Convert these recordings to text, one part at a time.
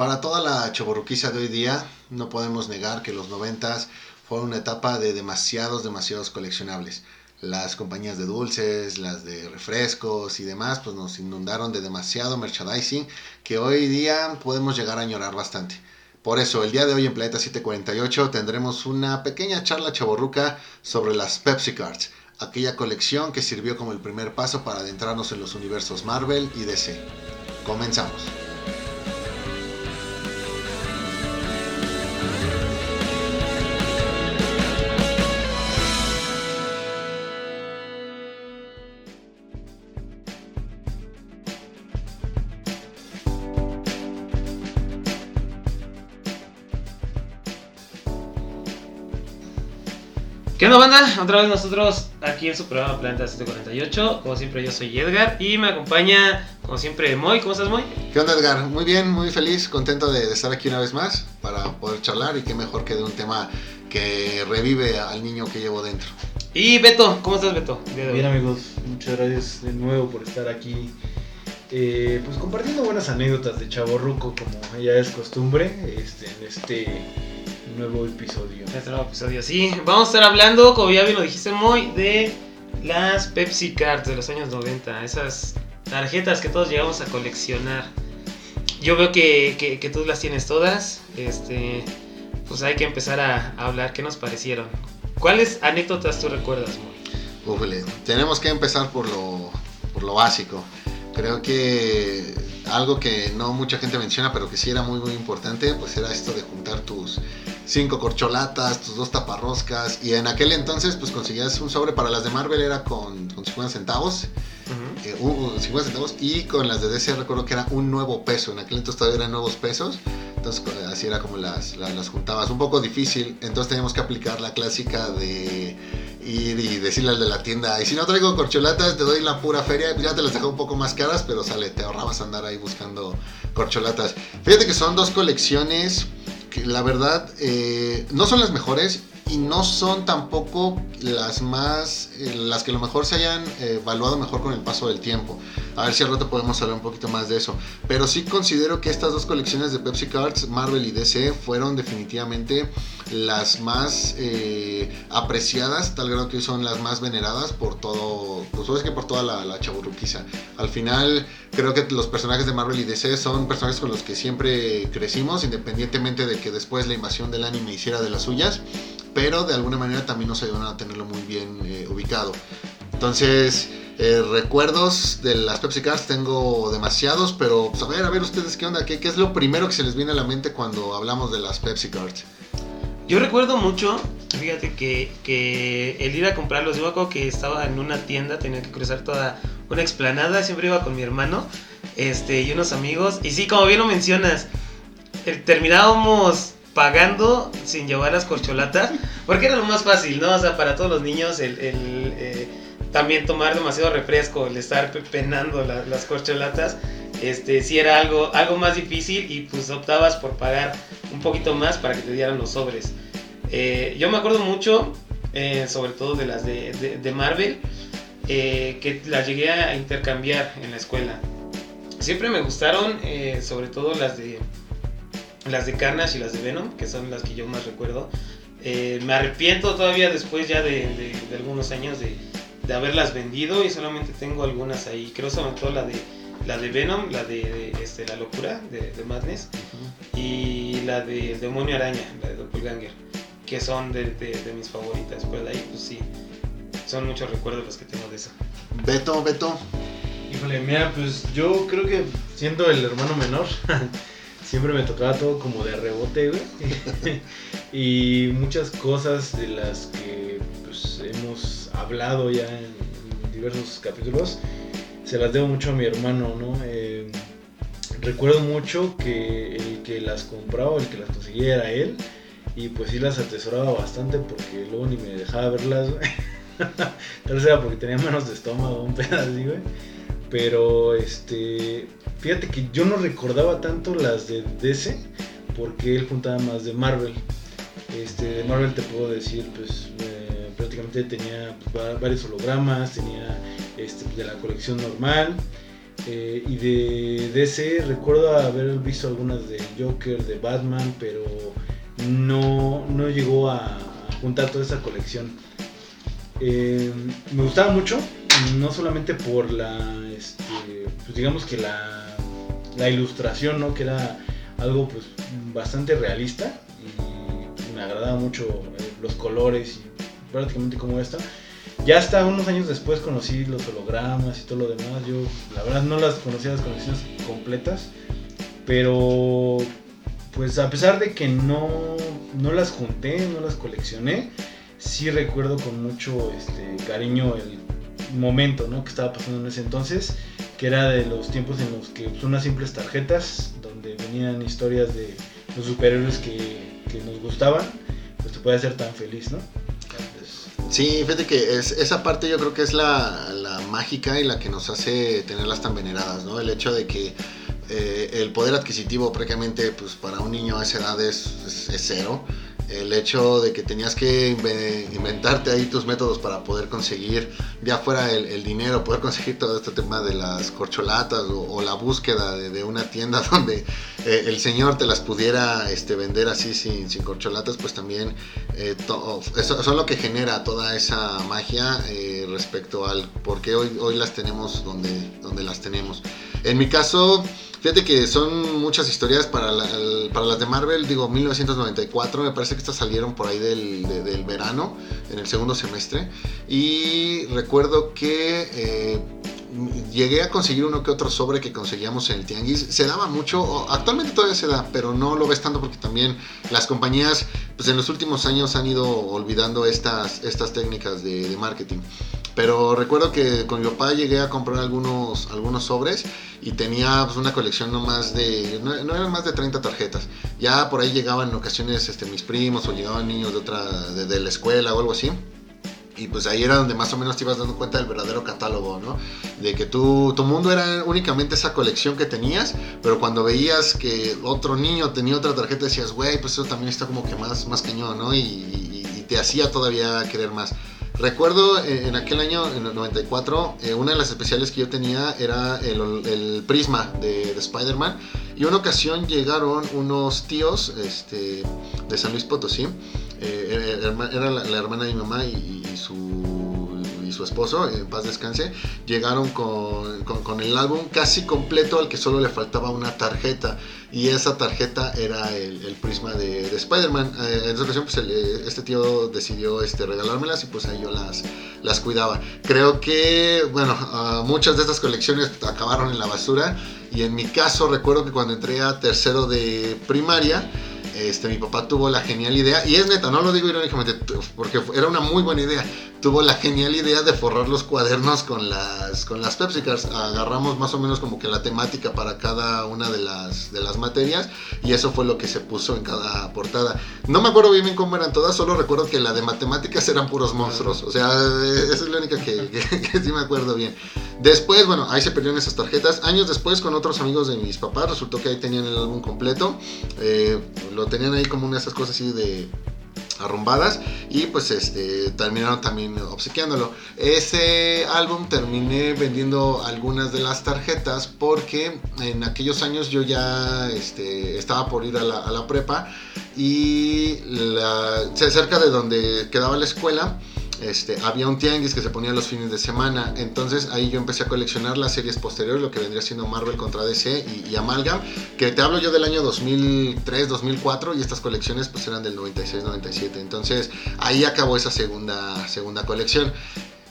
Para toda la chaborruquiza de hoy día, no podemos negar que los noventas fueron una etapa de demasiados, demasiados coleccionables. Las compañías de dulces, las de refrescos y demás, pues nos inundaron de demasiado merchandising que hoy día podemos llegar a añorar bastante. Por eso, el día de hoy en Planeta 748 tendremos una pequeña charla chaborruca sobre las Pepsi Cards, aquella colección que sirvió como el primer paso para adentrarnos en los universos Marvel y DC. Comenzamos. ¿Qué onda, banda? Otra vez nosotros aquí en su programa Planta 748. Como siempre, yo soy Edgar y me acompaña, como siempre, Moy. ¿Cómo estás, Moy? ¿Qué onda, Edgar? Muy bien, muy feliz, contento de, de estar aquí una vez más para poder charlar y qué mejor que de un tema que revive al niño que llevo dentro. Y Beto, ¿cómo estás, Beto? Bien amigos, muchas gracias de nuevo por estar aquí. eh, pues compartiendo buenas anécdotas de Chaborruco como ya es costumbre este, en este nuevo episodio. Este nuevo episodio, sí. Vamos a estar hablando, como ya bien lo dijiste, Moy, de las Pepsi Cards de los años 90. Esas tarjetas que todos llegamos a coleccionar. Yo veo que, que- que tú las tienes todas. Este, pues hay que empezar a, a hablar. ¿Qué nos parecieron? ¿Cuáles anécdotas tú recuerdas, Moy? Ufle, tenemos que empezar por lo, por lo básico. Creo que algo que no mucha gente menciona, pero que sí era muy muy importante, pues era esto de juntar tus cinco corcholatas, tus dos taparroscas. Y en aquel entonces, pues conseguías un sobre para las de Marvel, era con, con 50 centavos. Ujú. eh, un- un 50 centavos. Y con las de DC recuerdo que era un nuevo peso. En aquel entonces todavía eran nuevos pesos. Entonces así era como las, la- las juntabas. Un poco difícil. Entonces teníamos que aplicar la clásica de ir y decirle al de la tienda, y si no traigo corcholatas, te doy la pura feria. Pues ya te las dejo un poco más caras, pero sale, te ahorrabas andar ahí buscando corcholatas. Fíjate que son dos colecciones la verdad eh, no son las mejores y no son tampoco las más, eh, las que a lo mejor se hayan eh, evaluado mejor con el paso del tiempo. A ver si al rato podemos hablar un poquito más de eso. Pero sí considero que estas dos colecciones de Pepsi Cards, Marvel y DC, fueron definitivamente las más eh, apreciadas, tal grado que son las más veneradas por todo, pues sabes que por toda la, la chaburruquiza. Al final creo que los personajes de Marvel y DC son personajes con los que siempre crecimos, independientemente de que después la invasión del anime hiciera de las suyas, pero de alguna manera también nos ayudan a tenerlo muy bien eh, ubicado. Entonces, eh, recuerdos de las Pepsi Cards tengo demasiados, pero pues, a ver, a ver ustedes qué onda, ¿Qué, qué es lo primero que se les viene a la mente cuando hablamos de las Pepsi Cards. Yo recuerdo mucho, fíjate que, que el ir a comprarlos, yo me acuerdo que estaba en una tienda, tenía que cruzar toda una explanada, siempre iba con mi hermano este, y unos amigos. Y sí, como bien lo mencionas, terminábamos pagando sin llevar las corcholatas, porque era lo más fácil, ¿no? O sea, para todos los niños el, eh, también tomar demasiado refresco, el estar pe- penando la- las corcholatas, este, sí era algo, algo más difícil y pues optabas por pagar un poquito más para que te dieran los sobres. Eh, yo me acuerdo mucho, eh, sobre todo de las de, de- de Marvel, eh, que las llegué a intercambiar en la escuela. Siempre me gustaron, eh, sobre todo las de las de Carnage y las de Venom, que son las que yo más recuerdo. Eh, me arrepiento todavía después ya de, de- algunos años de haberlas vendido y solamente tengo algunas ahí. Creo sobre todo la de la de Venom, la de, de, este, la locura de, de Madness y la de El demonio araña, la de Doppelganger, que son de, de- de mis favoritas. Pero de ahí, pues sí, son muchos recuerdos los que tengo de eso. Beto, Beto, Híjole, mira, pues yo creo que siendo el hermano menor, siempre me tocaba todo como de rebote, güey. y muchas cosas de las que pues, hemos hablado ya en, en diversos capítulos, se las debo mucho a mi hermano, ¿no? Eh, recuerdo mucho que el que las compraba, el que las conseguía era él. Y pues sí las atesoraba bastante porque luego ni me dejaba verlas, güey. Tal vez era porque tenía manos de estómago, un pedazo güey. Pero este. Fíjate que yo no recordaba tanto las de DC porque él juntaba más de Marvel. Este, de Marvel te puedo decir, pues eh, prácticamente tenía pues, va- varios hologramas, tenía este, de la colección normal. Eh, y de DC recuerdo haber visto algunas de Joker, de Batman, pero no, no llegó a juntar toda esa colección. Eh, me gustaba mucho, no solamente por la, este, pues digamos que la, la ilustración, ¿no? que era algo pues bastante realista y me agradaba mucho eh, los colores y prácticamente como esta. Ya hasta unos años después conocí los hologramas y todo lo demás. Yo la verdad no las conocía las colecciones completas, pero pues a pesar de que no, no las junté, no las coleccioné, sí recuerdo con mucho este, cariño el momento ¿no? que estaba pasando en ese entonces, que era de los tiempos en los que pues, unas simples tarjetas donde venían historias de los superhéroes que, que nos gustaban, pues te puede hacer tan feliz, ¿no? Sí, fíjate que es, esa parte yo creo que es la, mágica y la que nos hace tenerlas tan veneradas, ¿no? El hecho de que eh, el poder adquisitivo prácticamente pues para un niño a esa edad es cero el hecho de que tenías que inventarte ahí tus métodos para poder conseguir, ya fuera el, dinero, poder conseguir todo este tema de las corcholatas o, la búsqueda de, una tienda donde eh, el señor te las pudiera este, vender así sin, corcholatas, pues también eh, eso, es lo que genera toda esa magia eh, respecto al por qué hoy, hoy las tenemos donde, donde las tenemos. En mi caso, Fíjate que son muchas historias para, para las de Marvel, digo 1994, me parece que estas salieron por ahí del, del verano, en el segundo semestre. Y recuerdo que eh, llegué a conseguir uno que otro sobre que conseguíamos en el Tianguis. Se daba mucho, actualmente todavía se da, pero no lo ves tanto porque también las compañías, pues en los últimos años han ido olvidando estas, estas técnicas de, de marketing. Pero recuerdo que con mi papá llegué a comprar algunos, algunos sobres y tenía pues, una colección no más de, no, eran más de 30 tarjetas. Ya por ahí llegaban en ocasiones este, mis primos o llegaban niños de otra, de, la escuela o algo así. Y pues ahí era donde más o menos te ibas dando cuenta del verdadero catálogo, ¿no? De que tú, tu mundo era únicamente esa colección que tenías, pero cuando veías que otro niño tenía otra tarjeta decías, güey, pues eso también está como que más, más cañón, ¿no? y, y te hacía todavía querer más. Recuerdo eh, en aquel año, en el 94, eh, una de las especiales que yo tenía era el, prisma de, Spider-Man. Y una ocasión llegaron unos tíos este, de San Luis Potosí. Eh, era la, hermana de mi mamá y su su esposo, en paz descanse, llegaron con, con, el álbum casi completo al que solo le faltaba una tarjeta. Y esa tarjeta era el, prisma de, de Spider-Man. Eh, en esa ocasión, pues este tío decidió este, regalármelas y pues ahí yo las, las cuidaba. Creo que, bueno, muchas de estas colecciones acabaron en la basura. Y en mi caso, recuerdo que cuando entré a tercero de primaria, este, mi papá tuvo la genial idea, y es neta, no lo digo irónicamente, porque era una muy buena idea, tuvo la genial idea de forrar los cuadernos con las, con las Pepsi Cards. Agarramos más o menos como que la temática para cada una de las, de las materias, y eso fue lo que se puso en cada portada. No me acuerdo bien, cómo eran todas, solo recuerdo que la de matemáticas eran puros monstruos, o sea, esa es la única que, que sí me acuerdo bien. Después, bueno, ahí se perdieron esas tarjetas. Años después, con otros amigos de mis papás, resultó que ahí tenían el álbum completo. Eh, lo tenían ahí como una de esas cosas así de arrumbadas y pues este terminaron también obsequiándolo. Ese álbum terminé vendiendo algunas de las tarjetas porque en aquellos años yo ya este, estaba por ir a la, prepa y cerca de donde quedaba la escuela este, había un tianguis que se ponía los fines de semana. Entonces ahí yo empecé a coleccionar las series posteriores, lo que vendría siendo Marvel contra DC y, Amalgam, que te hablo yo del año 2003, 2004 y estas colecciones pues eran del 96, 97. Entonces ahí acabó esa segunda, segunda colección.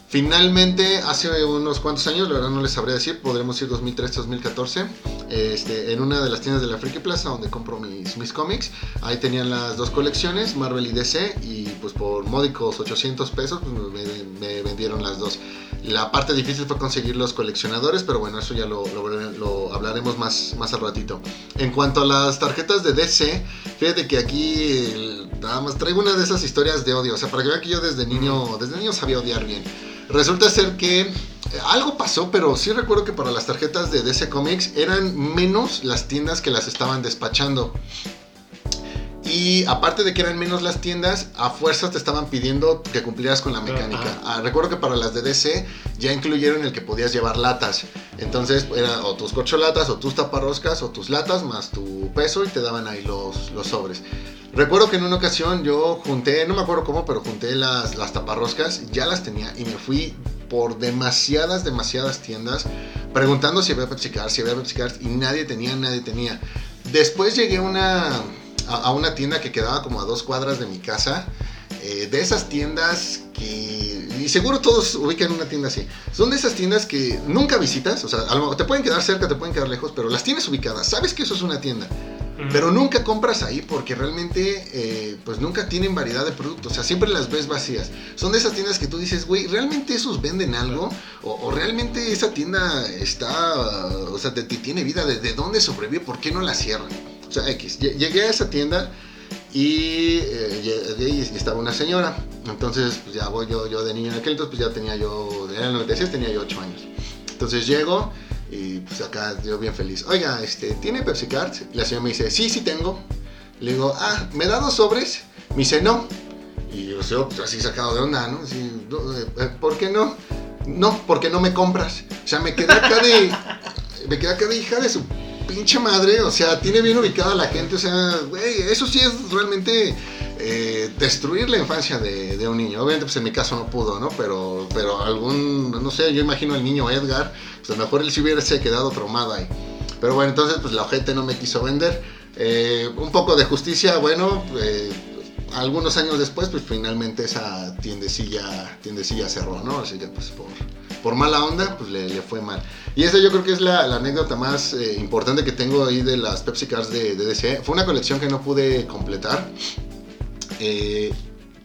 Finalmente, hace unos cuantos años, la verdad no les sabría decir, podremos ir 2013-2014, este, en una de las tiendas de la Friki Plaza donde compro mis, mis cómics. Ahí tenían las dos colecciones, Marvel y DC, y pues por módicos 800 pesos pues me, vendieron las dos. La parte difícil fue conseguir los coleccionadores, pero bueno, eso ya lo, lo, hablaremos más, más al ratito. En cuanto a las tarjetas de DC, fíjate que aquí nada más traigo una de esas historias de odio. O sea, para que vean que yo desde niño, desde niño sabía odiar bien. Resulta ser que eh, algo pasó, pero sí recuerdo que para las tarjetas de DC Comics eran menos las tiendas que las estaban despachando. Y aparte de que eran menos las tiendas, a fuerzas te estaban pidiendo que cumplieras con la mecánica. Ah, recuerdo que para las de DC ya incluyeron el que podías llevar latas. Entonces era o tus corcholatas, o tus taparroscas, o tus latas, más tu peso y te daban ahí los, los sobres. Recuerdo que en una ocasión yo junté, no me acuerdo cómo, pero junté las, las taparroscas, ya las tenía y me fui por demasiadas, demasiadas tiendas preguntando si había Pepsi si había Pepsi y nadie tenía, nadie tenía. Después llegué a una, a, una tienda que quedaba como a dos cuadras de mi casa. Eh, de esas tiendas que. Y seguro todos ubican una tienda así. Son de esas tiendas que nunca visitas. O sea, te pueden quedar cerca, te pueden quedar lejos, pero las tienes ubicadas. Sabes que eso es una tienda. Pero nunca compras ahí porque realmente eh, pues nunca tienen variedad de productos. O sea, siempre las ves vacías. Son de esas tiendas que tú dices, güey, ¿realmente esos venden algo? O, realmente esa tienda está, o sea, tiene vida. ¿De, ¿De, dónde sobrevive? ¿Por qué no la cierran? O sea, X. Llegué a esa tienda y eh, estaba una señora. Entonces, pues ya voy yo, yo de niño en aquel entonces, pues ya tenía yo, en el 96 tenía yo 8 años. Entonces llego y pues acá yo bien feliz. Oiga, este, ¿tiene Pepsi Card? Y la señora me dice, sí, sí tengo. Le digo, ah, ¿me da dos sobres? Me dice, no. Y yo, yo pues, así sacado de onda, ¿no? Eh, eh, ¿Por qué no? No, porque no me compras. O sea, me quedé acá de... me quedé acá de hija de su pinche madre. O sea, tiene bien ubicada la gente. O sea, güey, eso sí es realmente eh, destruir la infancia de, un niño. Obviamente, pues en mi caso no pudo, ¿no? Pero, pero algún, no sé, yo imagino al niño Edgar, pues a lo mejor él si hubiera se quedado traumado ahí. Pero bueno, entonces, pues la ojete no me quiso vender. Eh, un poco de justicia, bueno, eh, algunos años después, pues finalmente esa tiendecilla, tiendecilla cerró, ¿no? Así que, pues por, por mala onda, pues le, fue mal. Y esa yo creo que es la, anécdota más importante que tengo ahí de las Pepsi Cars de, de DC. Fue una colección que no pude completar. Eh,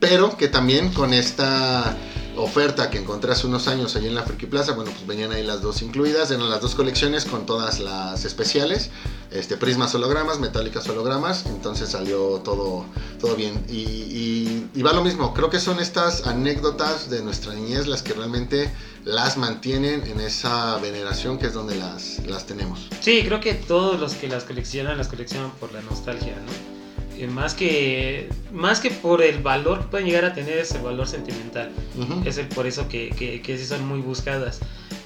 pero que también con esta oferta que encontré hace unos años ahí en la Friki Plaza, bueno, pues venían ahí las dos incluidas, eran las dos colecciones con todas las especiales, este, prismas hologramas, metálicas hologramas, entonces salió todo, todo bien. Y, y, va lo mismo, creo que son estas anécdotas de nuestra niñez las que realmente las mantienen en esa veneración que es donde las, las tenemos. Sí, creo que todos los que las coleccionan, las coleccionan por la nostalgia, ¿no? Eh, más que más que por el valor que pueden llegar a tener es el valor sentimental. Es el por eso que, que, sí son muy buscadas.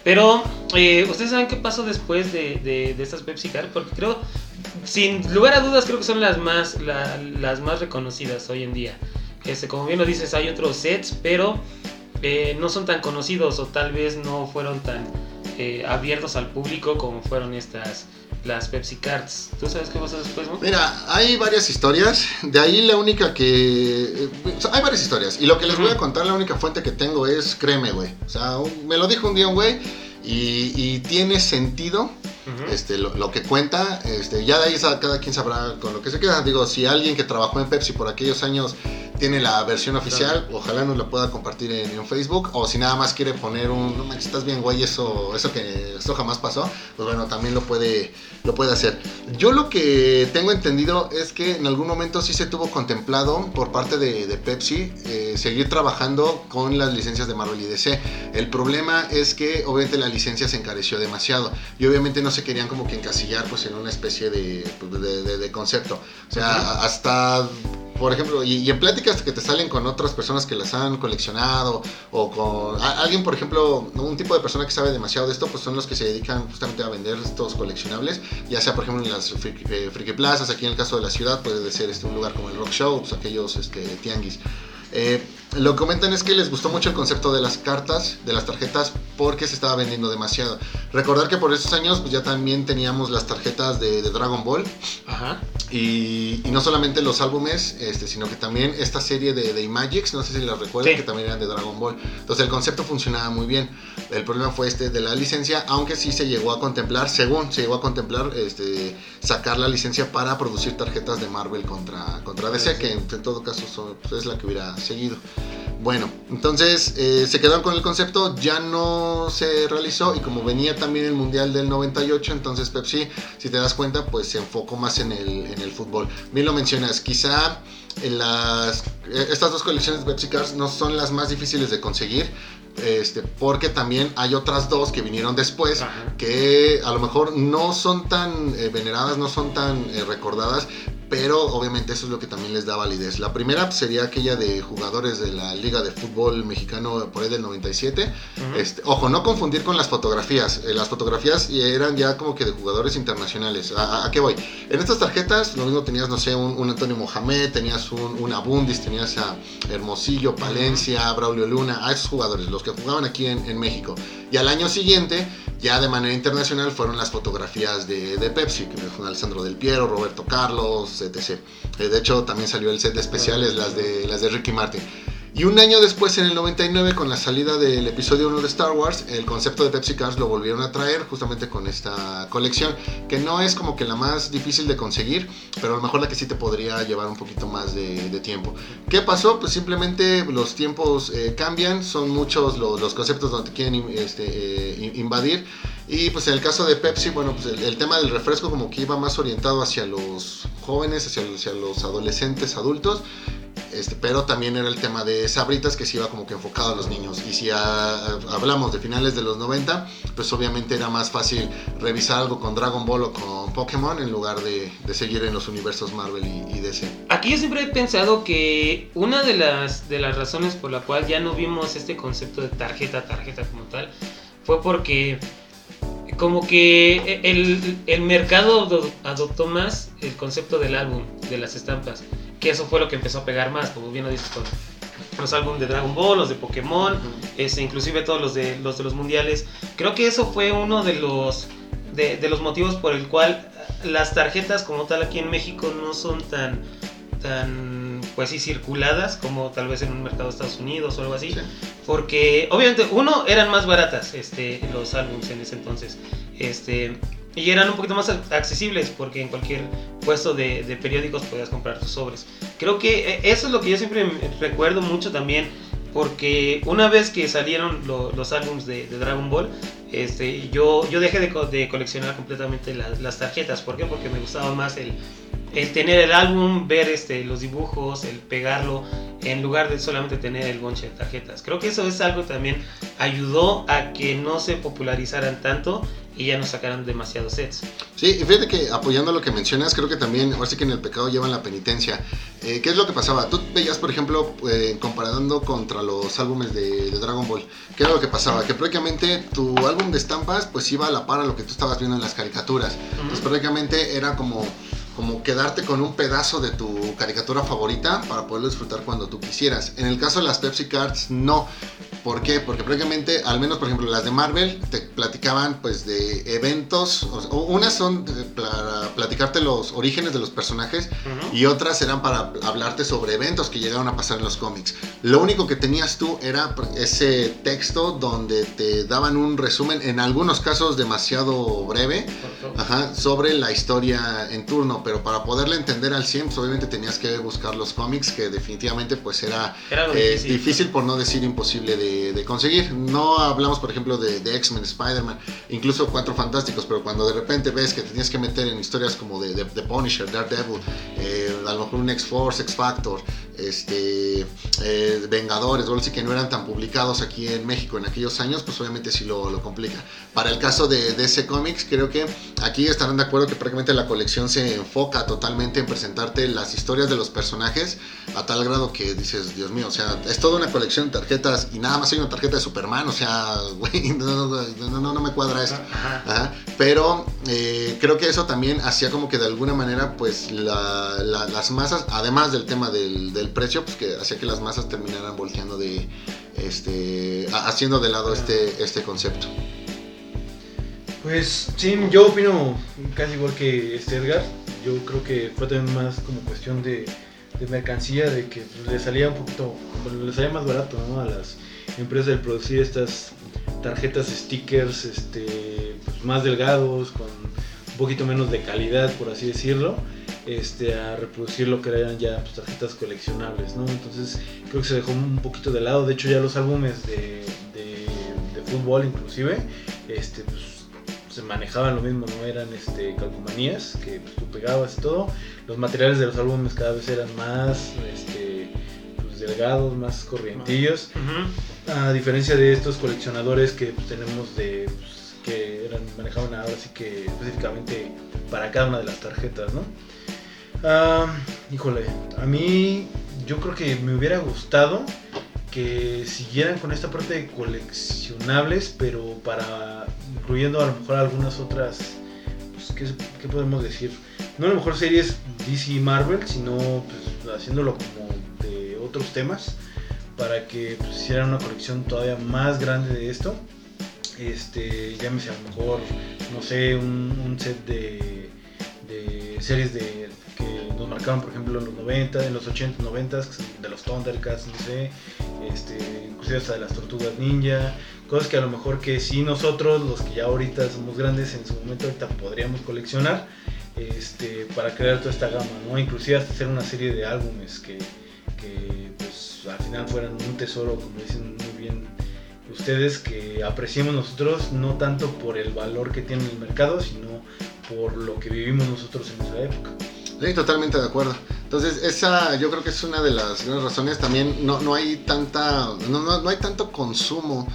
Pero eh, ustedes saben qué pasó después de, de, estas Pepsi Car porque creo sin lugar a dudas creo que son las más las más reconocidas hoy en día. Este, como bien lo dices hay otros sets pero eh, no son tan conocidos o tal vez no fueron tan abiertos al público como fueron estas las Pepsi Cards. ¿Tú sabes qué pasó después, no? Mira, hay varias historias. De ahí la única que. Hay varias historias. Y lo que les voy a contar, la única fuente que tengo es créeme, güey. O sea, me lo dijo un día un güey. Y, y tiene sentido este, lo, que cuenta, este, ya de ahí cada quien sabrá con lo que se queda. Digo, si alguien que trabajó en Pepsi por aquellos años tiene la versión oficial, ojalá nos la pueda compartir en, Facebook, o si nada más quiere poner un, no manches, estás bien güey, eso, eso que eso jamás pasó, pues bueno, también lo puede, lo puede hacer. Yo lo que tengo entendido es que en algún momento sí se tuvo contemplado por parte de, Pepsi eh, seguir trabajando con las licencias de Marvel y DC. El problema es que obviamente la licencia se encareció demasiado y obviamente no se querían como que encasillar pues en una especie de, pues, concepto. O sea, hasta por ejemplo, y, en pláticas que te salen con otras personas que las han coleccionado, o con alguien, por ejemplo, un tipo de persona que sabe demasiado de esto, pues son los que se dedican justamente a vender estos coleccionables, ya sea, por ejemplo, en las friki, eh, plazas, aquí en el caso de la ciudad, puede ser este, un lugar como el Rock Show, pues, aquellos este, tianguis. Eh, lo que comentan es que les gustó mucho el concepto de las cartas, de las tarjetas, porque se estaba vendiendo demasiado. Recordar que por esos años pues ya también teníamos las tarjetas de, Dragon Ball. Ajá. Y, no solamente los álbumes, este, sino que también esta serie de, de Imagix, no sé si las recuerdan, que también eran de Dragon Ball. Entonces el concepto funcionaba muy bien. El problema fue este de la licencia, aunque sí se llegó a contemplar, según se llegó a contemplar, este, sacar la licencia para producir tarjetas de Marvel contra, contra DC, que en, todo caso pues, es la que hubiera seguido. Bueno, entonces eh, se quedaron con el concepto, ya no se realizó y como venía también el Mundial del 98, entonces Pepsi, si te das cuenta, pues se enfocó más en el, en el fútbol. Bien lo mencionas, quizá en las, eh, estas dos colecciones de Pepsi Cars no son las más difíciles de conseguir, este, porque también hay otras dos que vinieron después que a lo mejor no son tan eh, veneradas, no son tan recordadas, pero obviamente eso es lo que también les da validez. La primera sería aquella de jugadores de la Liga de Fútbol Mexicano por ahí del 97. este, ojo, no confundir con las fotografías. Eh, las fotografías eran ya como que de jugadores internacionales. ¿A, qué voy? En estas tarjetas lo mismo tenías, no sé, un, Antonio Mohamed, tenías un, un, Abundis, tenías a Hermosillo, Palencia, Braulio Luna, a esos jugadores, los que jugaban aquí en, en México. Y al año siguiente ya de manera internacional fueron las fotografías de, Pepsi, que Alessandro Del Piero, Roberto Carlos, etc. Eh, de hecho, también salió el set de especiales, las de, las de Ricky Martin. Y un año después, en el 99, con la salida del episodio 1 de Star Wars, el concepto de Pepsi Cars lo volvieron a traer justamente con esta colección, que no es como que la más difícil de conseguir, pero a lo mejor la que sí te podría llevar un poquito más de, tiempo. ¿Qué pasó? Pues simplemente los tiempos eh, cambian, son muchos los, conceptos donde quieren este, eh, invadir. Y pues en el caso de Pepsi, bueno, pues el, tema del refresco como que iba más orientado hacia los jóvenes, hacia, hacia los adolescentes, adultos. Este, pero también era el tema de Sabritas que se iba como que enfocado a los niños. Y si hablamos de finales de los 90, pues obviamente era más fácil revisar algo con Dragon Ball o con Pokémon en lugar de, seguir en los universos Marvel y, DC. Aquí yo siempre he pensado que una de las, de las razones por la cual ya no vimos este concepto de tarjeta, tarjeta como tal, fue porque como que el, el mercado adoptó más el concepto del álbum, de las estampas que eso fue lo que empezó a pegar más, como bien lo dices, con los álbumes de Dragon Ball, los de Pokémon, ese, inclusive todos los de, los de los mundiales. Creo que eso fue uno de los, de, los motivos por el cual las tarjetas como tal aquí en México no son tan, tan pues sí, circuladas como tal vez en un mercado de Estados Unidos o algo así. Porque obviamente, uno, eran más baratas este, los álbumes en ese entonces. Este, y eran un poquito más accesibles porque en cualquier puesto de, periódicos podías comprar tus sobres. Creo que eh, eso es lo que yo siempre recuerdo mucho también porque una vez que salieron los álbumes de, Dragon Ball, este, yo, yo dejé de, coleccionar completamente las tarjetas. ¿Por qué? Porque me gustaba más el, tener el álbum, ver este, los dibujos, el pegarlo, en lugar de solamente tener el bonche de tarjetas. Creo que eso es algo que también ayudó a que no se popularizaran tanto y ya no sacaran demasiados sets. Sí, y fíjate que apoyando lo que mencionas, creo que también, ahora sí que en el pecado llevan la penitencia. Eh, ¿Qué es lo que pasaba? Tú veías, por ejemplo, eh, comparando contra los álbumes de, Dragon Ball, ¿qué era lo que pasaba? Que prácticamente tu álbum de estampas pues iba a la par a lo que tú estabas viendo en las caricaturas. Entonces prácticamente era como como quedarte con un pedazo de tu caricatura favorita para poderlo disfrutar cuando tú quisieras. En el caso de las Pepsi Cards, no. ¿Por qué? Porque prácticamente, al menos por ejemplo las de Marvel, te platicaban pues de eventos, o, unas son para platicarte los orígenes de los personajes y otras eran para hablarte sobre eventos que llegaron a pasar en los cómics. Lo único que tenías tú era ese texto donde te daban un resumen, en algunos casos demasiado breve, sobre la historia en turno pero para poderle entender al 100, pues, obviamente tenías que buscar los cómics, que definitivamente pues era, eh, difícil. por no decir imposible de, conseguir. No hablamos, por ejemplo, de, X-Men, Spider-Man, incluso Cuatro Fantásticos, pero cuando de repente ves que tenías que meter en historias como de, de, Punisher, Daredevil, eh, a lo mejor un X-Force, X-Factor, este, eh, Vengadores, o que no eran tan publicados aquí en México en aquellos años, pues obviamente sí lo, lo complica. Para el caso de DC Comics, creo que aquí estarán de acuerdo que prácticamente la colección se enfoca totalmente en presentarte las historias de los personajes a tal grado que dices, Dios mío, o sea, es toda una colección de tarjetas y nada más hay una tarjeta de Superman, o sea, güey, no, no, no, me cuadra esto. Pero eh, creo que eso también hacía como que de alguna manera, pues las masas, además del tema del, del, precio, pues que hacía que las masas terminaran volteando de, este, haciendo de lado este, este concepto. Pues sí, yo opino casi igual que este Edgar yo creo que fue también más como cuestión de, mercancía, de que le salía un poquito, le salía más barato a las empresas de producir estas tarjetas stickers este, pues, más delgados, con un poquito menos de calidad, por así decirlo, este, a reproducir lo que eran ya pues, tarjetas coleccionables, ¿no? Entonces creo que se dejó un poquito de lado, de hecho ya los álbumes de, de, fútbol inclusive, este, pues, se manejaban lo mismo, no eran este, calcomanías que tú pegabas y todo. Los materiales de los álbumes cada vez eran más este, delgados, más corrientillos. A diferencia de estos coleccionadores que tenemos de pues, que eran manejaban ahora sí que específicamente para cada una de las tarjetas, ¿no? Híjole, a mí yo creo que me hubiera gustado que siguieran con esta parte de coleccionables, pero para incluyendo a lo mejor algunas otras, pues, ¿qué, qué podemos decir? No a lo mejor series DC y Marvel, sino pues, haciéndolo como de otros temas, para que pues, hicieran una colección todavía más grande de esto. Este, llámese a lo mejor, no sé, un, set de, series de que nos marcaron, por ejemplo, en los 90, en los 80, 90, de los Thundercats, no sé, este, inclusive hasta de las Tortugas Ninja, cosas que a lo mejor que sí nosotros, los que ya ahorita somos grandes, en su momento ahorita podríamos coleccionar, este, para crear toda esta gama, ¿no? Inclusive hasta hacer una serie de álbumes que, al final fueran un tesoro, como dicen muy bien ustedes, que apreciemos nosotros, no tanto por el valor que tiene el mercado, sino por lo que vivimos nosotros en esa época. Sí, totalmente de acuerdo. Entonces, esa yo creo que es una de las grandes razones. También no, no hay tanta, no, no, no hay tanto consumo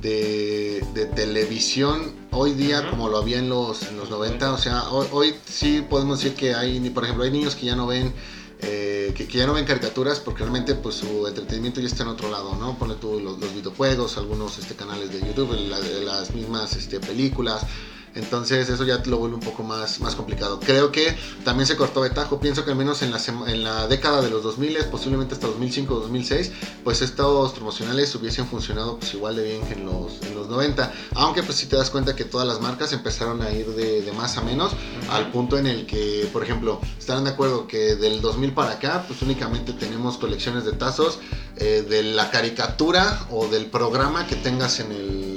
de, de televisión hoy día Ujú. como lo había en los, en los 90. O sea, hoy, hoy sí podemos decir que hay, por ejemplo, hay niños que ya no ven. Eh, que, ya no ven caricaturas porque realmente pues su entretenimiento ya está en otro lado, ¿no? Ponle tú los, videojuegos, algunos este, canales de YouTube, la- las mismas este, películas, entonces eso ya lo vuelve un poco más, más complicado. Creo que también se cortó de tajo. Pienso que al menos en la, en la década de los 2000, posiblemente hasta 2005 o 2006, pues estos promocionales hubiesen funcionado pues igual de bien que en los, en los 90. Aunque pues si te das cuenta que todas las marcas empezaron a ir de, de más a menos, al punto en el que, por ejemplo, estarán de acuerdo que del 2000 para acá, pues únicamente tenemos colecciones de tazos eh, de la caricatura o del programa que tengas en el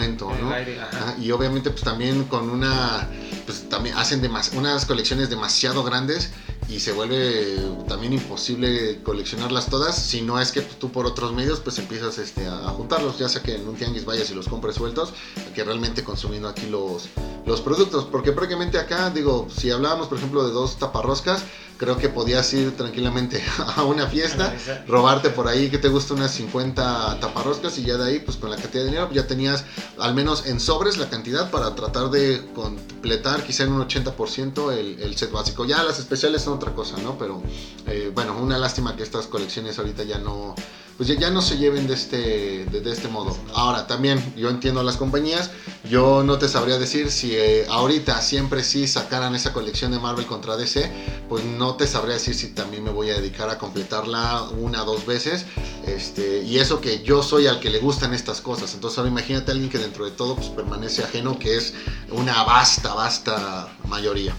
momento, En el ¿no? aire, ajá. Ajá, y obviamente pues también con una pues también hacen demas- unas colecciones demasiado grandes y se vuelve también imposible coleccionarlas todas si no es que tú por otros medios pues empiezas este, a a juntarlos ya sea que en un tianguis vayas y los compres sueltos que realmente consumiendo aquí los, los productos porque prácticamente acá digo si hablábamos por ejemplo de dos taparroscas creo que podías ir tranquilamente a una fiesta robarte por ahí que te gusta unas 50 taparroscas y ya de ahí pues con la cantidad de dinero ya tenías al menos en sobres la cantidad para tratar de completar quizá en un 80% el, el set básico. Ya las especiales son otra cosa, ¿no? Pero eh, bueno, una lástima que estas colecciones ahorita ya no pues ya, ya no se lleven de este, de, de este modo. Ahora, también yo entiendo a las compañías, yo no te sabría decir si eh, ahorita siempre sí sacaran esa colección de Marvel contra DC, pues no te sabría decir si también me voy a dedicar a completarla una o dos veces. Este, y eso que yo soy al que le gustan estas cosas. Entonces ahora imagínate a alguien que dentro de todo pues, permanece ajeno, que es una vasta, vasta mayoría.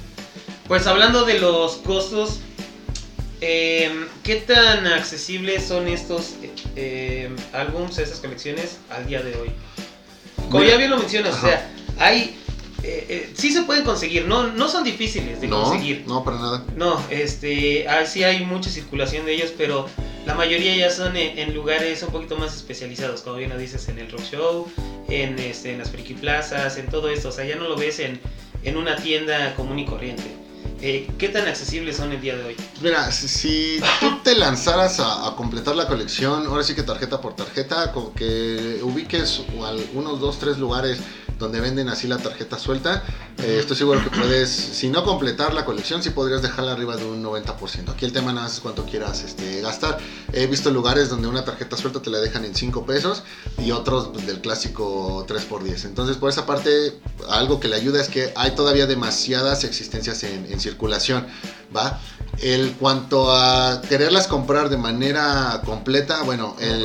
Pues hablando de los costos, eh, ¿qué tan accesibles son estos eh, álbums, estas colecciones al día de hoy? Como ya bien lo mencionas, ajá. o sea, hay... Eh, eh, sí se pueden conseguir, no, no son difíciles de No, conseguir. no, para nada. No, este, ah, sí hay mucha circulación de ellos, pero la mayoría ya son en, en lugares un poquito más especializados, como bien lo dices, en el rock show, en, este, en las friki plazas, en todo esto. O sea, ya no lo ves en, en una tienda común y corriente. Eh, ¿Qué tan accesibles son el día de hoy? Mira, si, tú te lanzaras a, a completar la colección, ahora sí que tarjeta por tarjeta, con que ubiques al- unos dos, tres lugares donde venden así la tarjeta suelta, eh, estoy seguro que puedes, si no completar la colección, sí podrías dejarla arriba de un 90%. Aquí el tema nada más es cuánto quieras este, gastar. He visto lugares donde una tarjeta suelta te la dejan en 5 pesos y otros pues, del clásico 3x10. Entonces, por esa parte, algo que le ayuda es que hay todavía demasiadas existencias en, en circulación, ¿va? El cuanto a quererlas comprar de manera completa, bueno, el-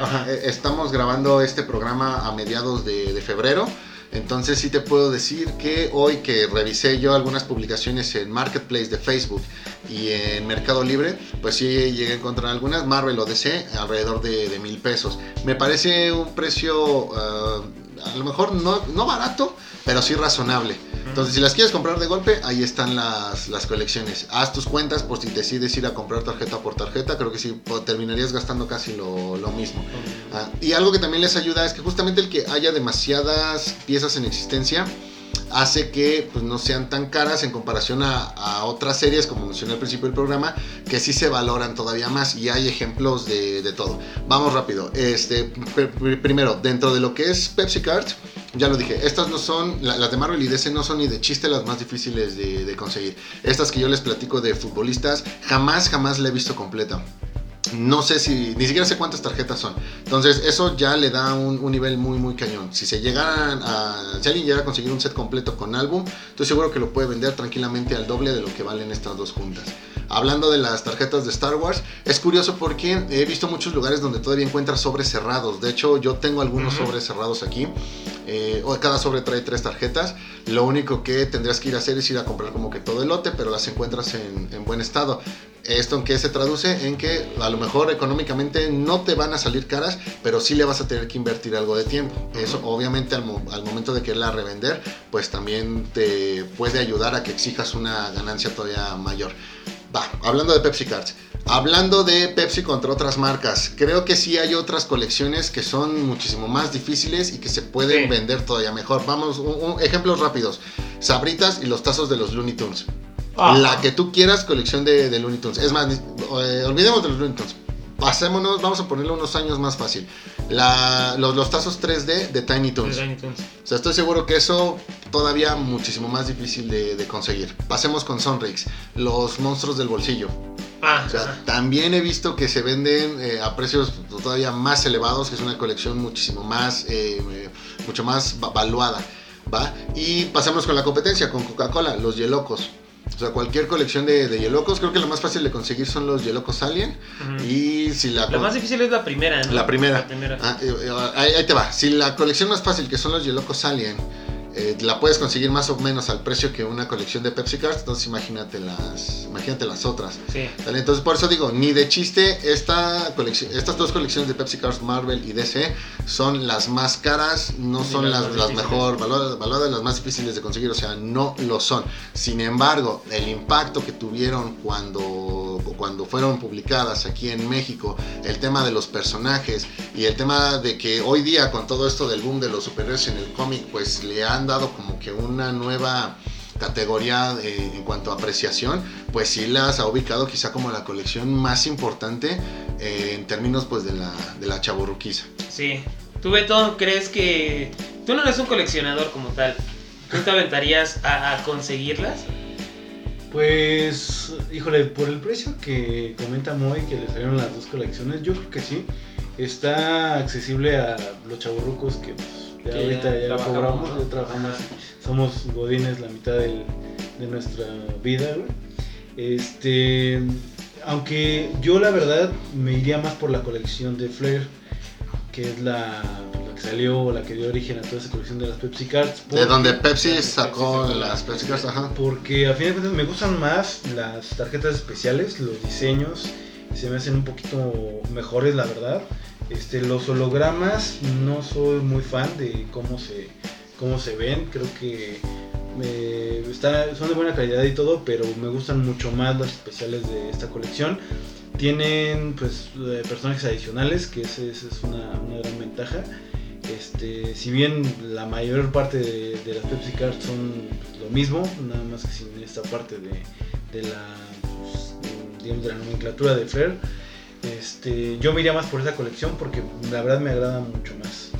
ajá, eh, estamos grabando este programa a mediados de, de febrero. Entonces sí te puedo decir que hoy que revisé yo algunas publicaciones en Marketplace de Facebook y en Mercado Libre, pues sí llegué a encontrar algunas, Marvel o DC, alrededor de, mil pesos. Me parece un precio ah, a lo mejor no, no barato, pero sí razonable. Entonces si las quieres comprar de golpe, ahí están las, las colecciones. Haz tus cuentas por si decides ir a comprar tarjeta por tarjeta, creo que sí terminarías gastando casi lo, lo mismo. Ah, y algo que también les ayuda es que justamente el que haya demasiadas piezas en existencia hace que pues, no sean tan caras en comparación a, a otras series, como mencioné al principio del programa, que sí se valoran todavía más y hay ejemplos de, de todo. Vamos rápido. Este, pr- pr- primero, dentro de lo que es Pepsi Card, ya lo dije, estas no son, la- las de Marvel y DC no son ni de chiste las más difíciles de, de conseguir. Estas que yo les platico de futbolistas, jamás, jamás la he visto completa. No sé si, ni siquiera sé cuántas tarjetas son. Entonces, eso ya le da un, un nivel muy, muy cañón. Si se llegaran a, si alguien llegara a conseguir un set completo con álbum, estoy seguro que lo puede vender tranquilamente al doble de lo que valen estas dos juntas. Hablando de las tarjetas de Star Wars, es curioso porque he visto muchos lugares donde todavía encuentras sobres cerrados. De hecho, yo tengo algunos Ujú. sobres cerrados aquí. Eh, cada sobre trae tres tarjetas. Lo único que tendrías que ir a hacer es ir a comprar como que todo el lote, pero las encuentras en, en buen estado. ¿Esto en qué se traduce? En que a lo mejor económicamente no te van a salir caras, pero sí le vas a tener que invertir algo de tiempo. Eso obviamente al, mo- al momento de quererla revender, pues también te puede ayudar a que exijas una ganancia todavía mayor. Va, hablando de Pepsi Cards. Hablando de Pepsi contra otras marcas, creo que sí hay otras colecciones que son muchísimo más difíciles y que se pueden Sí. vender todavía mejor. Vamos, un- un- ejemplos rápidos. Sabritas y los tazos de los Looney Tunes. Ah. La que tú quieras, colección de, de Looney Tunes. Es más, eh, olvidemos de los Looney Tunes. Pasémonos, vamos a ponerle unos años más fácil. La- los, los tazos 3D de Tiny Toons. Tiny Toons. O sea, estoy seguro que eso todavía muchísimo más difícil de, de conseguir. Pasemos con Sonrix, los monstruos del bolsillo. Ah, O sea, ajá. también he visto que se venden eh, a precios todavía más elevados, que es una colección muchísimo más, eh, mucho más va- valuada, ¿va? Y pasamos con la competencia, con Coca-Cola, los Yelocos. O sea, cualquier colección de, de Yelocos, creo que lo más fácil de conseguir son los Yelocos Alien. Y si la... Lo más difícil es la primera, ¿no? La primera. La primera. Ah, eh, eh, ahí, ahí te va. Si la colección más fácil, que son los Yelocos Alien, eh, la puedes conseguir más o menos al precio que una colección de Pepsi Cards, entonces imagínate las, imagínate las otras. Sí. ¿Vale? Entonces por eso digo, ni de chiste, esta colección, estas dos colecciones de Pepsi Cards, Marvel y DC, son las más caras, no Ni son las las, mejor valuadas, valuadas, las más difíciles de conseguir, o sea, no lo son. Sin embargo, el impacto que tuvieron cuando, cuando fueron publicadas aquí en México, el tema de los personajes y el tema de que hoy día con todo esto del boom de los superhéroes en el cómic, pues le han dado como que una nueva categoría eh, en cuanto a apreciación, pues sí las ha ubicado quizá como la colección más importante eh, en términos pues de la, de la chaburruquiza. Sí. ¿Tú, Beto, crees que... Tú no eres un coleccionador como tal. ¿Tú te aventarías a, a conseguirlas? Pues, híjole, por el precio que comenta Moy, que le salieron las dos colecciones, yo creo que sí. Está accesible a los chaburrucos que pues, ya Que ahorita ya ya, trabajamos, cobramos, ¿no? ya trabajamos. Somos godines la mitad del- de nuestra vida, güey. Este, aunque yo la verdad me iría más por la colección de Flair, que es la, la que salió, la que dio origen a toda esa colección de las Pepsi Cards. De donde Pepsi Pepsi sacó sacó las Pepsi Cards, ajá. porque a fin de cuentas me gustan más las tarjetas especiales, los diseños se me hacen un poquito mejores, la verdad. Este, los hologramas no soy muy fan de cómo se, cómo se ven, creo que está- son de buena calidad y todo, pero me gustan mucho más las especiales de esta colección. Tienen pues eh, personajes adicionales, que esa es una, gran ventaja. Este, si bien la mayor parte de, las Pepsi Cards son lo mismo, nada más que sin esta parte de, de la, pues, de la nomenclatura de Flair, este, yo me iría más por esa colección porque la verdad me agrada mucho más.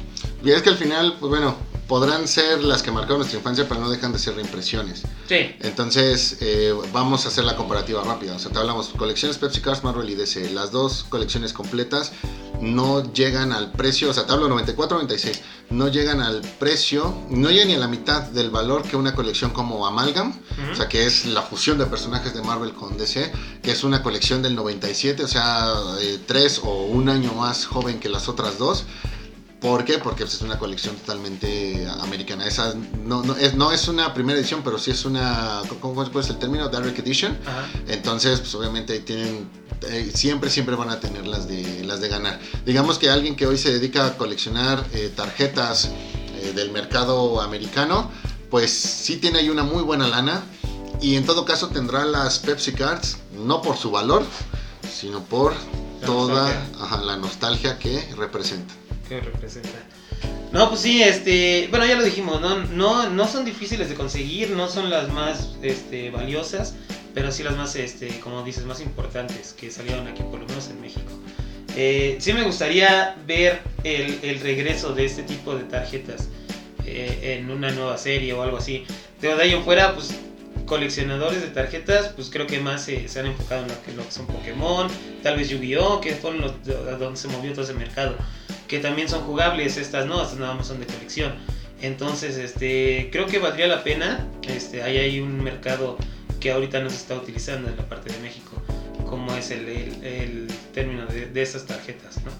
Y es que al final, pues bueno, podrán ser las que marcaron nuestra infancia, pero no dejan de ser reimpresiones. Sí. Entonces, eh, vamos a hacer la comparativa rápida. O sea, te hablamos colecciones Pepsi Cards, Marvel y DC. Las dos colecciones completas no llegan al precio, o sea, te hablo 94-96, no llegan al precio, no llegan ni a la mitad del valor que una colección como Amalgam, Ujú. o sea, que es la fusión de personajes de Marvel con DC, que es una colección del 97, o sea, eh, tres o un año más joven que las otras dos. ¿Por qué? Porque pues, es una colección totalmente americana. Esa no, no, es, no es una primera edición, pero sí es una. ¿Cómo es el término? Direct Edition. Ajá. Entonces, pues obviamente ahí tienen. eh, siempre, siempre van a tener las de, las de ganar. Digamos que alguien que hoy se dedica a coleccionar eh, tarjetas eh, del mercado americano, pues sí tiene ahí una muy buena lana. Y en todo caso tendrá las Pepsi Cards, no por su valor, sino por La toda nostalgia. ajá, la nostalgia que representa. Que representa. No, pues sí, este, bueno, ya lo dijimos, no, no, no son difíciles de conseguir, no son las más este, valiosas, pero sí las más, este, como dices, más importantes que salieron aquí, por lo menos en México. Eh, sí me gustaría ver el, el regreso de este tipo de tarjetas. eh, en una nueva serie o algo así. De ahí en fuera, pues coleccionadores de tarjetas, pues creo que más se, se han enfocado en lo que, lo que son Pokémon, tal vez Yu-Gi-Oh, que fueron los, donde se movió todo ese mercado, que también son jugables estas, ¿no? Estas nada más son de colección. Entonces, este, creo que valdría la pena, este, hay ahí un mercado que ahorita no se está utilizando en la parte de México, como es el, el, el término de, de esas tarjetas, ¿no?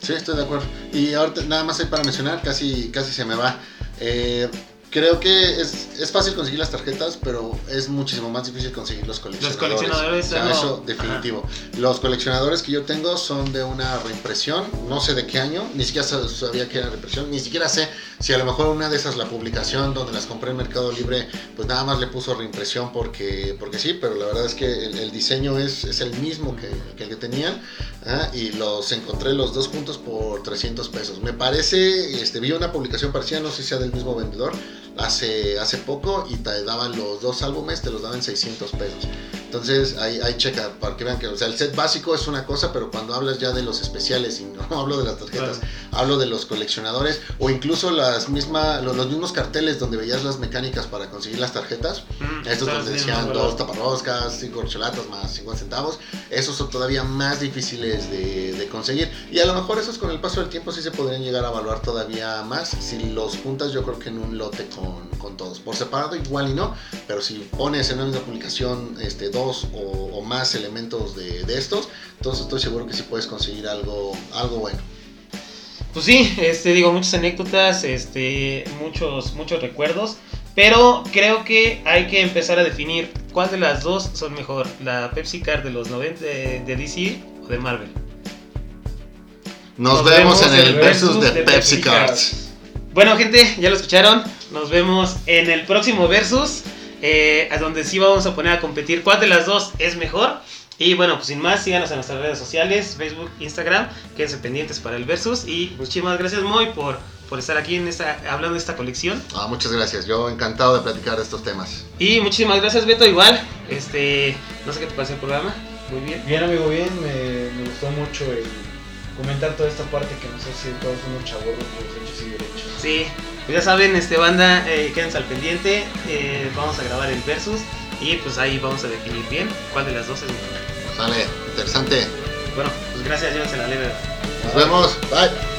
Sí, estoy de acuerdo. Y ahorita nada más hay para mencionar, casi, casi se me va. Eh, creo que es, es fácil conseguir las tarjetas, pero es muchísimo más difícil conseguir los coleccionadores. Los coleccionadores, O sea, no. eso definitivo. Los coleccionadores que yo tengo son de una reimpresión, no sé de qué año, ni siquiera sa- sabía que era reimpresión, ni siquiera sé si a lo mejor una de esas, la publicación donde las compré en Mercado Libre, pues nada más le puso reimpresión porque, porque sí, pero la verdad es que el, el diseño es, es el mismo que, que el que tenían. Ah, y los encontré los dos juntos por 300 pesos. Me parece, este, vi una publicación parecida, no sé si sea del mismo vendedor, hace, hace poco y te daban los dos álbumes, te los daban 600 pesos. Entonces ahí, ahí checa, para que vean que, o sea, el set básico es una cosa, pero cuando hablas ya de los especiales, y no hablo de las tarjetas, hablo de los coleccionadores, o incluso las misma, los, los mismos carteles donde veías las mecánicas para conseguir las tarjetas, Mm, estos donde decían más dos taparroscas, cinco corcholatas más 50 centavos, esos son todavía más difíciles de, de conseguir. Y a lo mejor esos con el paso del tiempo sí se podrían llegar a evaluar todavía más. Si los juntas yo creo que en un lote con, con todos. Por separado igual y no, pero si pones en una misma publicación este, dos o, o más elementos de, de estos, entonces estoy seguro que sí puedes conseguir algo, algo bueno. Pues sí, este, digo, muchas anécdotas, este, muchos, muchos recuerdos, pero creo que hay que empezar a definir cuál de las dos son mejor, la Pepsi Card de los 90 de, de DC o de Marvel. Nos, Nos vemos, vemos en el versus de, de Pepsi Pepsi Cards. Bueno, gente, ya lo escucharon, nos vemos en el próximo versus, eh, a donde sí vamos a poner a competir cuál de las dos es mejor. Y bueno, pues sin más, síganos en nuestras redes sociales, Facebook, Instagram, quédense pendientes para el versus. Y muchísimas gracias, Moy, por, por estar aquí en esta, hablando de esta colección. Ah, muchas gracias, yo encantado de platicar de estos temas. Y muchísimas gracias, Beto, igual. Este, no sé qué te parece el programa. Muy bien. Bien, amigo, bien. Me, me gustó mucho el comentar toda esta parte que nos hace todos unos chavos por los hechos y derechos. Sí, pues ya saben, este banda, eh, quédense al pendiente. eh, vamos a grabar el versus. Y pues ahí vamos a definir bien cuál de las dos es mejor. Sale, interesante. Bueno, pues gracias, llévense la leve. Nos vemos. Bye.